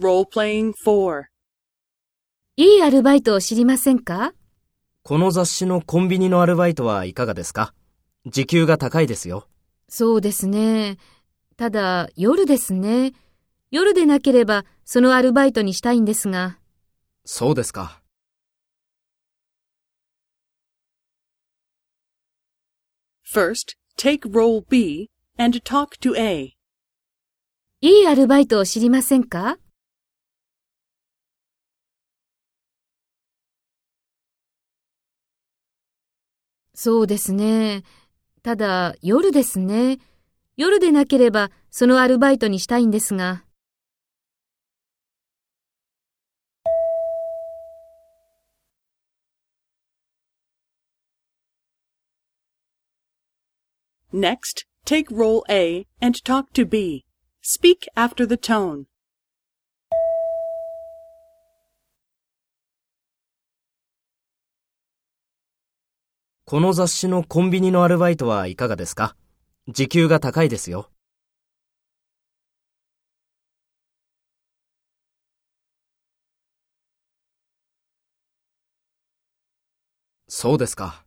Role-playing 4. いいアルバイトを知りませんか？この雑誌のコンビニのアルバイトはいかがですか？時給が高いですよ。そうですね。ただ、夜ですね。夜でなければ、そのアルバイトにしたいんですが。そうですか。First, take role B and talk to A. いいアルバイトを知りませんか？そうですね。ただ、夜ですね。夜でなければ、そのアルバイトにしたいんですが。Next, take role A and talk to B. Speak after the tone. この雑誌のコンビニのアルバイトはいかがですか？時給が高いですよ。そうですか。